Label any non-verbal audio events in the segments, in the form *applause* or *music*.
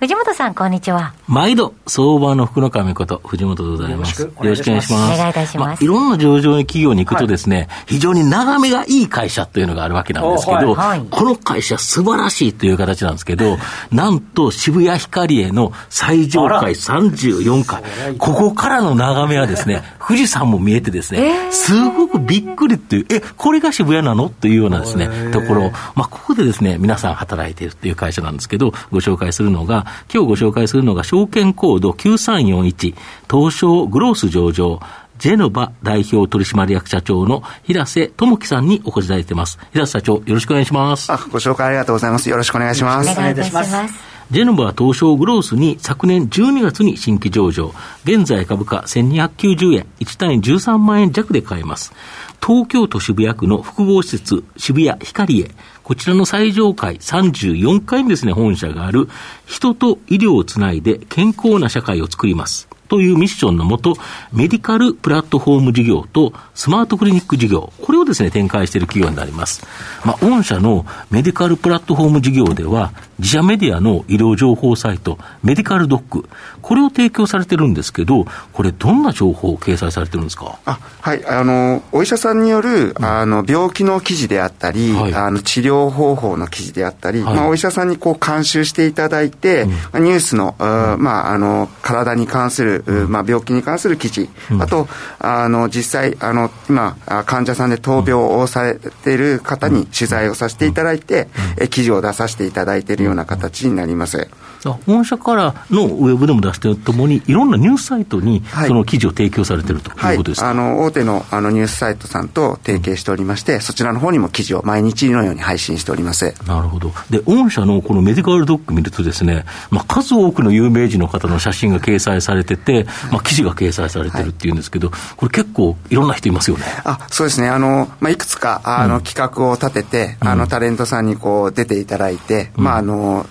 藤本さん、こんにちは。毎度、相場の福の神こと、藤本でございます。よろしくお願いします。お願いいたします。まあ、いろんな上場企業に行くとですね、はい、非常に眺めがいい会社というのがあるわけなんですけど、はい、この会社素晴らしいという形なんですけど、なんと渋谷ヒカリエの最上階34階、ここからの眺めはですね、*laughs* 富士山も見えてですね、すごくびっくりっていう、え、これが渋谷なの？っていうようなですね、ところ、まあ、ここでですね、皆さん働いているっていう会社なんですけど、ご紹介するのが、今日ご紹介するのが証券コード9341、東証グロース上場、ジェノバ代表取締役社長の平瀬智樹さんにお越しいただいています。平瀬社長、よろしくお願いします。あ、ご紹介ありがとうございます。よろしくお願いします。お願いいたします。ジェノバ東証グロースに昨年12月に新規上場。現在株価1290円、1単位13万円弱で買えます。東京都渋谷区の複合施設渋谷ヒカリエ。こちらの最上階34階にですね、本社がある人と医療をつないで健康な社会を作ります。というミッションのもと、メディカルプラットフォーム事業とスマートクリニック事業、これをですね、展開している企業になります。まあ、御社のメディカルプラットフォーム事業では、自社メディアの医療情報サイト、メディカルドック、これを提供されてるんですけど、これ、どんな情報を掲載されてるんですか？あはい、あの、お医者さんによる、あの、病気の記事であったり、はい、あの、治療方法の記事であったり、はい、まあ、お医者さんにこう、監修していただいて、うん、ニュースの、うん、まあ、あの、体に関する、うん、まあ、病気に関する記事、あと、あの、実際、あの、今、患者さんで闘病をされている方に取材をさせていただいて、え記事を出させていただいているような形になります。本社からのウェブでも出してるともに、いろんなニュースサイトにその記事を提供されてるということですか、はい、あの大手のあのニュースサイトさんと提携しておりまして、そちらの方にも記事を毎日のように配信しております。なるほど、で御社のこのメディカルドック見るとですね、まあ、数多くの有名人の方の写真が掲載されてて、まあ、記事が掲載されてるっていうんですけど、これ、結構いろんな人いますよね。あそうですね。あの、まあ、いくつかあの、企画を立てて、あのタレントさんにこう出ていただいて、まああの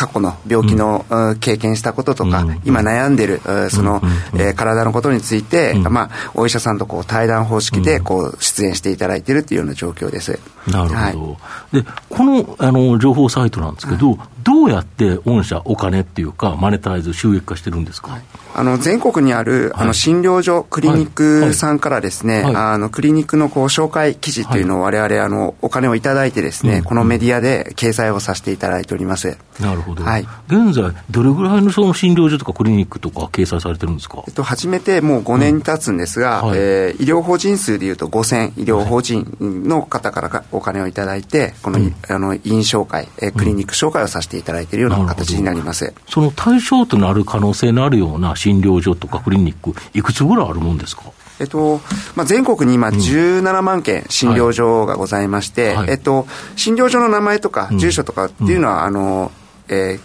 過去の病気の、うん、経験したこととか、うん、今悩んでる、その、うん、えー、体のことについて、まあ、お医者さんとこう対談方式でこう出演していただいているというような状況です。なるほど。はい、で、このあの情報サイトなんですけど、どうやって御社、お金っていうか、マネタイズ、収益化してるんですか、はい、あの全国にある、あの診療所、クリニックさんからですね、あのクリニックのこう紹介記事というのを、われわれあのお金をいただいてですね、このメディアで掲載をさせていただいております。なるほど。はい、現在、どれぐらいのその診療所とかクリニックとか掲載されてるんですか、えっと、始めてもう5年経つんですが、うんはい、えー、医療法人数でいうと5000医療法人の方からお金をいただいて、この,、あの院紹介、えー、クリニック紹介をさせていただいているような形になります、その対象となる可能性のあるような診療所とかクリニック、いくつぐらいあるもんですか？えっとまあ、全国に今、17万件診療所がございまして、うんはい、えっと、診療所の名前とか住所とかっていうのは、うん、あの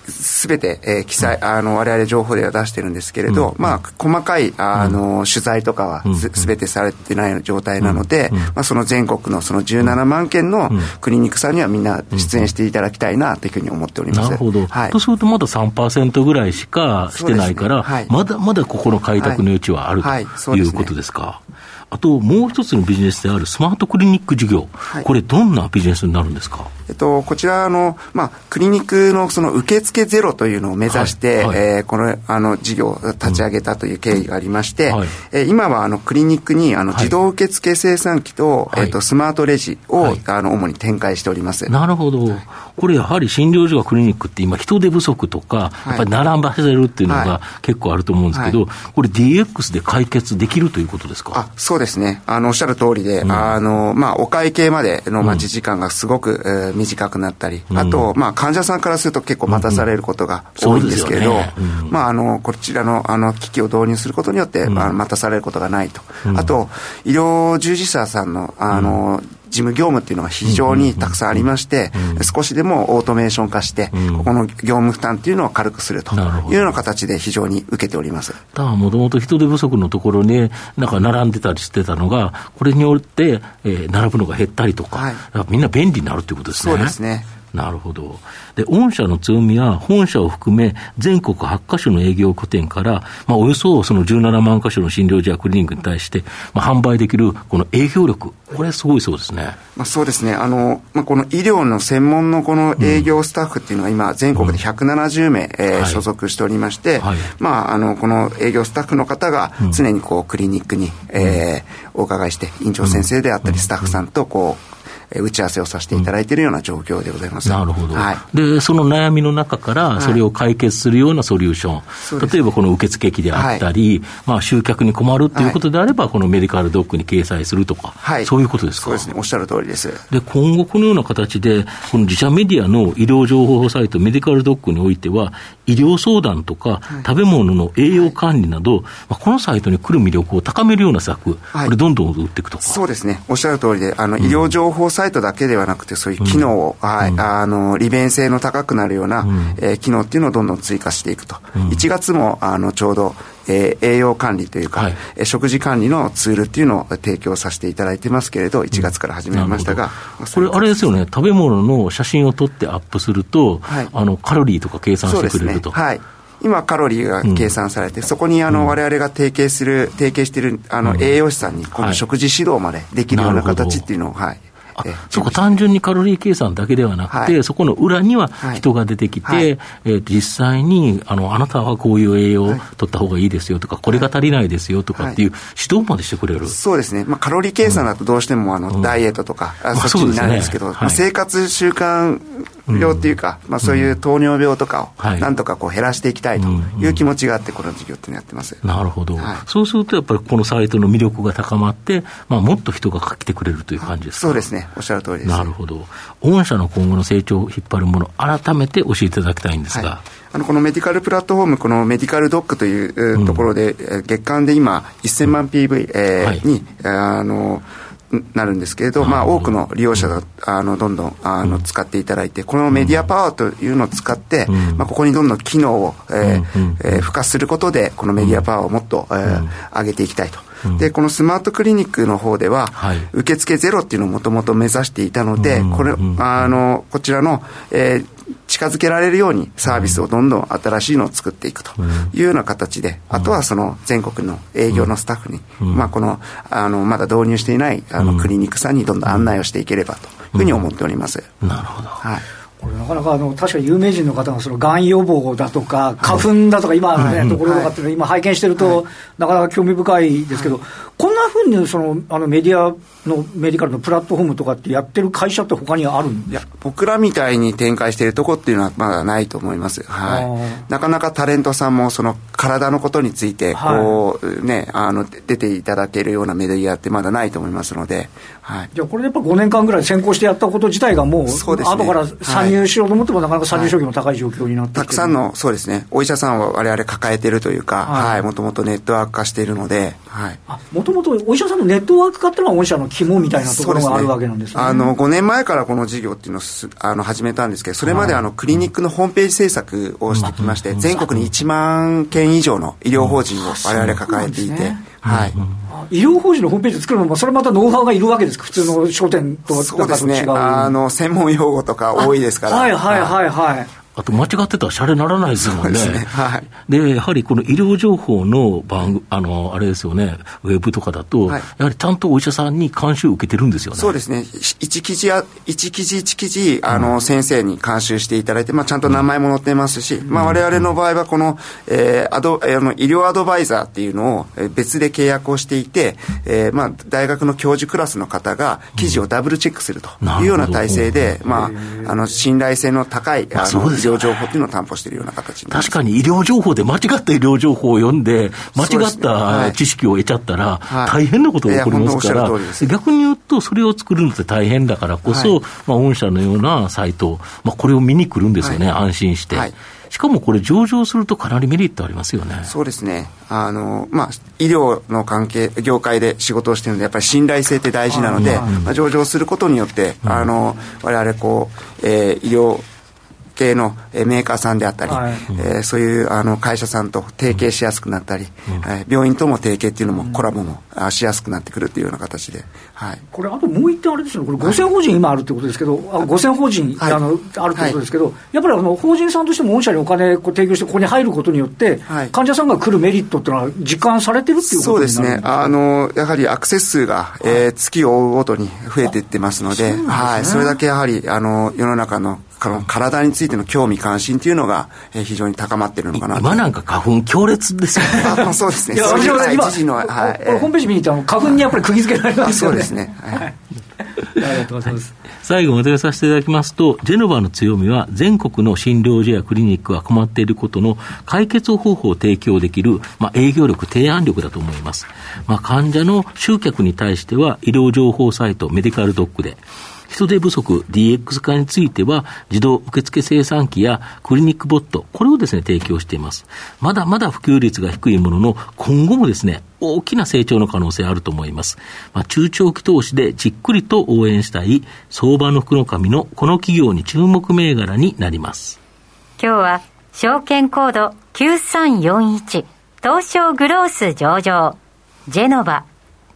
す、べ、て、えー、記載、あの、我々情報では出してるんですけれど、うん、まあ、細かい、あの、取材とかはすべてされてない状態なので、まあ、その全国のその17万件のクリニックさんにはみんな出演していただきたいなというふうに思っております。なるほど。はい、とすると、まだ3%ぐらいしかしてないから、ね。はい、まだまだここの開拓の余地はある、はい、ということですか？あともう一つのビジネスであるスマートクリニック事業、はい、これ、どんなビジネスになるんですか？えっと、こちらの、まあ、クリニックのその受付ゼロというのを目指して、はいはい、えー、このあの事業を立ち上げたという経緯がありまして、うん。はい、えー、今はあのクリニックにあの自動受付生産機と,、えー、とスマートレジを、あの主に展開しております。なるほど、これやはり診療所がクリニックって今、人手不足とか、やっぱり並ばせるっていうのが結構あると思うんですけど、これ、DX で解決できるということですか？あそうですね。あの、おっしゃる通りで、うん、あのまあ、お会計までの待ち時間がすごく、えー、短くなったり、り、あと、まあ、患者さんからすると結構待たされることが多いんですけれど、まあ、あの、こちらの、あの、機器を導入することによって、まあ、待たされることがないと。あと、医療従事者さんの、あの、事務業務っていうのが非常にたくさんありまして、少しでもオートメーション化して、ここの業務負担っていうのを軽くするというような形で非常に受けております。だもともと人手不足のところに、なんか並んでたりしてたのが、これによって、えー、並ぶのが減ったりとか、はい、みんな便利になるということですね。そうですね。なるほど。で、御社の強みは、本社を含め、全国8カ所の営業拠点から、まあ、およそその17万カ所の診療所やクリニックに対して、まあ、販売できるこの営業力、これ、すごいそうですね。まあ、そうですね。あの、まあ、この医療の専門のこの営業スタッフっていうのは、今、全国で170名、うん、えー、所属しておりまして、はい、まあ、あの、この営業スタッフの方が、常にこう、クリニックに、うん、えー、お伺いして、院長先生であったり、スタッフさんと、こう、打ち合わせをさせていただいているような状況でございます、なるほど、はい、でその悩みの中から、それを解決するようなソリューション、はい、例えばこの受付機であったり、はい、まあ、集客に困るということであれば、このメディカルドックに掲載するとか、そういうことですか？そうですね、おっしゃる通りです。で今後、このような形で、この自社メディアの医療情報サイト、メディカルドックにおいては、医療相談とか、食べ物の栄養管理など、まあ、このサイトに来る魅力を高めるような策、これ、どんどん打っていくと。か。そうですね、おっしゃる通りで、あの医療情報サイトだけではなくて、そういう機能を、うん、はい、あの利便性の高くなるような、うん、えー、機能っていうのをどんどん追加していくと、うん、1月もあのちょうど、えー、栄養管理というか、はい、食事管理のツールっていうのを提供させていただいてますけれど、1月から始めましたが、これ、あれですよね、食べ物の写真を撮ってアップすると、はい、あのカロリーとか計算してくれると。はい。今、カロリーが計算されて、うん、そこにあの、われわれが提携する、提携しているあの、栄養士さんに、この食事指導までできるような形っていうのを、はい、そこ単純にカロリー計算だけではなくて、はい、そこの裏には人が出てきて、はい、えー、実際にあのあなたはこういう栄養を取った方がいいですよとか、これが足りないですよとかっていう指導までしてくれる、そうですね、まあ、カロリー計算だとどうしてもあの、うん、ダイエットとか、うん、そっちになるんですけど、まあ、生活習慣病っていうか、まあ、そういう糖尿病とかをなんとかこう減らしていきたいという気持ちがあって、この事業ってやってます、なるほど、はい、そうするとやっぱりこのサイトの魅力が高まって、まあ、もっと人が来てくれるという感じですか？そうですね、おっしゃる通りです。なるほど、御社の今後の成長を引っ張るもの、改めて教えていただきたいんですが。はい、あのこのメディカルプラットフォーム、このメディカルドックというところで、うん、月間で今、1000万 PV、えーはい、に、あの、なるんですけれど、まあ、多くの利用者があのどんどんあの使っていただいて、このメディアパワーというのを使って、まあ、ここにどんどん機能を、えーえー、付加することで、このメディアパワーをもっと、えー、上げていきたいと。で、このスマートクリニックの方では、受付ゼロっていうのをもともと目指していたので、これ、あの、こちらの、えー、近づけられるようにサービスをどんどん新しいのを作っていくというような形で、あとはその全国の営業のスタッフに、まあこの、あの、まだ導入していないあのクリニックさんにどんどん案内をしていければというふうに思っております。なるほど。はい。これなかなかあの確かに有名人の方がそのがん予防だとか花粉だとか今ね、ところとかって今拝見してると、なかなか興味深いですけど、こんなふうにそのあのメディアのメディカルのプラットフォームとかってやってる会社って他にあるんです僕らみたいに展開しているとこっていうのはまだないと思います。はい。なかなかタレントさんもその体のことについてこう、はい、ねあの出ていただけるようなメディアってまだないと思いますので、はい。じゃあこれやっぱ5年間ぐらい先行してやったこと自体がもうそうです、ね、後から参入しようと思っても、なかなか参入障壁も高い状況になって、はい、たくさんのそうですね。お医者さんは我々抱えているというか、はい、もともとネットワーク化しているので、はい。もともとお医者さんのネットワーク化っていうのは御社の肝みたいなところがあるわけなんですね。あの5年前からこの事業っていうのをあの始めたんですけど、それまであのクリニックのホームページ制作をしてきまして、全国に1万件以上の医療法人を我々抱えていて。はい、医療法人のホームページ作るのも、それまたノウハウがいるわけですか、普通の商店とそうですね、あの専門用語とか多いですから。はいはいはいはい。あと間違ってたらシャレならないですもんね。で、ね。はい、やはりこの医療情報の番あの、あれですよね、ウェブとかだと、はい、やはりちゃんとお医者さんに監修を受けてるんですよね。そうですね。一記事や、一記事一記事、あの、うん、先生に監修していただいて、まあ、ちゃんと名前も載ってますし、うん、まあ、我々の場合はこの、えー、アド、あの、医療アドバイザーっていうのを別で契約をしていて、えー、まあ、大学の教授クラスの方が記事をダブルチェックするというような体制で、うん、まあ、あの、信頼性の高い、あの、医療情報っていうのを担歩しているような形確かに医療情報で間違った医療情報を読んで、間違った知識を得ちゃったら、大変なことが起こりますから、逆に言うと、それを作るのって大変だからこそ、まあ、御社のようなサイト、まあ、これを見に来るんですよね、安心して。しかもこれ上場するとかなりメリットありますよね。そうですね。あの、まあ、医療の関係、業界で仕事をしてるので、やっぱり信頼性って大事なので、まあ、上場することによって、あの、我々こう、えー、医療、系のメーカーさんであったり、はい、えー、そういうあの会社さんと提携しやすくなったり、うん、病院とも提携っていうのも、コラボもしやすくなってくるというような形で、はい、これ、あともう一点あれですよね、これ、5000法人今あるということですけど、はい、5000法人、はい、あのあるということですけど、やっぱりあの法人さんとしても御社にお金を提供して、ここに入ることによって、患者さんが来るメリットっていうのは、実感されてるっていうことそうですね。あの、やはりアクセス数が、えー、月を追うごとに増えていってますので、そ、ね、はい、それだけやはりあの世の中の体についての興味関心というのが、えー、非常に高まってるのかな今なんか花粉強烈ですよね。あ *laughs* そうですね。いや私は今、の、はい、ホームページ見に行ったら花粉にやっぱり釘付けられますよね。そうですね、はい、ありがとうございます、最後まとめさせていただきますと、ジェノバの強みは、全国の診療所やクリニックが困っていることの解決方法を提供できる、まあ、営業力、提案力だと思います。まあ、患者の集客に対しては、医療情報サイト、メディカルドックで、人手不足、DX 化については、自動受付生産機やクリニックボット、これをですね、提供しています。まだまだ普及率が低いものの、今後もですね、大きな成長の可能性あると思います。まあ、中長期投資でじっくりと応援したい、相場の福の神のこの企業に注目銘柄になります。今日は、証券コード9341、東証グロース上場、ジェノバ、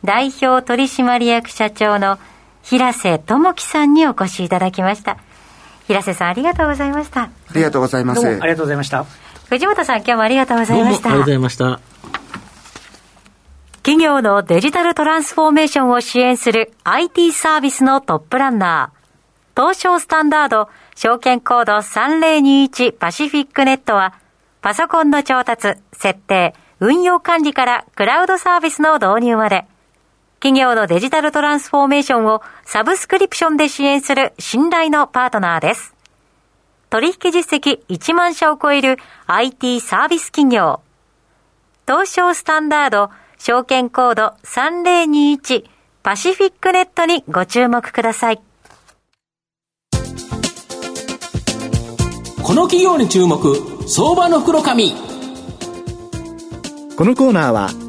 代表取締役社長の平瀬智樹さんにお越しいただきました。平瀬さんありがとうございました。ありがとうございます。ありがとうございました。藤本さん今日もありがとうございました。ありがとうございました。企業のデジタルトランスフォーメーションを支援する IT サービスのトップランナー、東証スタンダード証券コード3021パシフィックネットは、パソコンの調達、設定、運用管理からクラウドサービスの導入まで、企業のデジタルトランスフォーメーションをサブスクリプションで支援する信頼のパートナーです。取引実績1万社を超える IT サービス企業。東証スタンダード証券コード3021パシフィックネットにご注目ください。この企業に注目、相場の袋紙。このコーナーは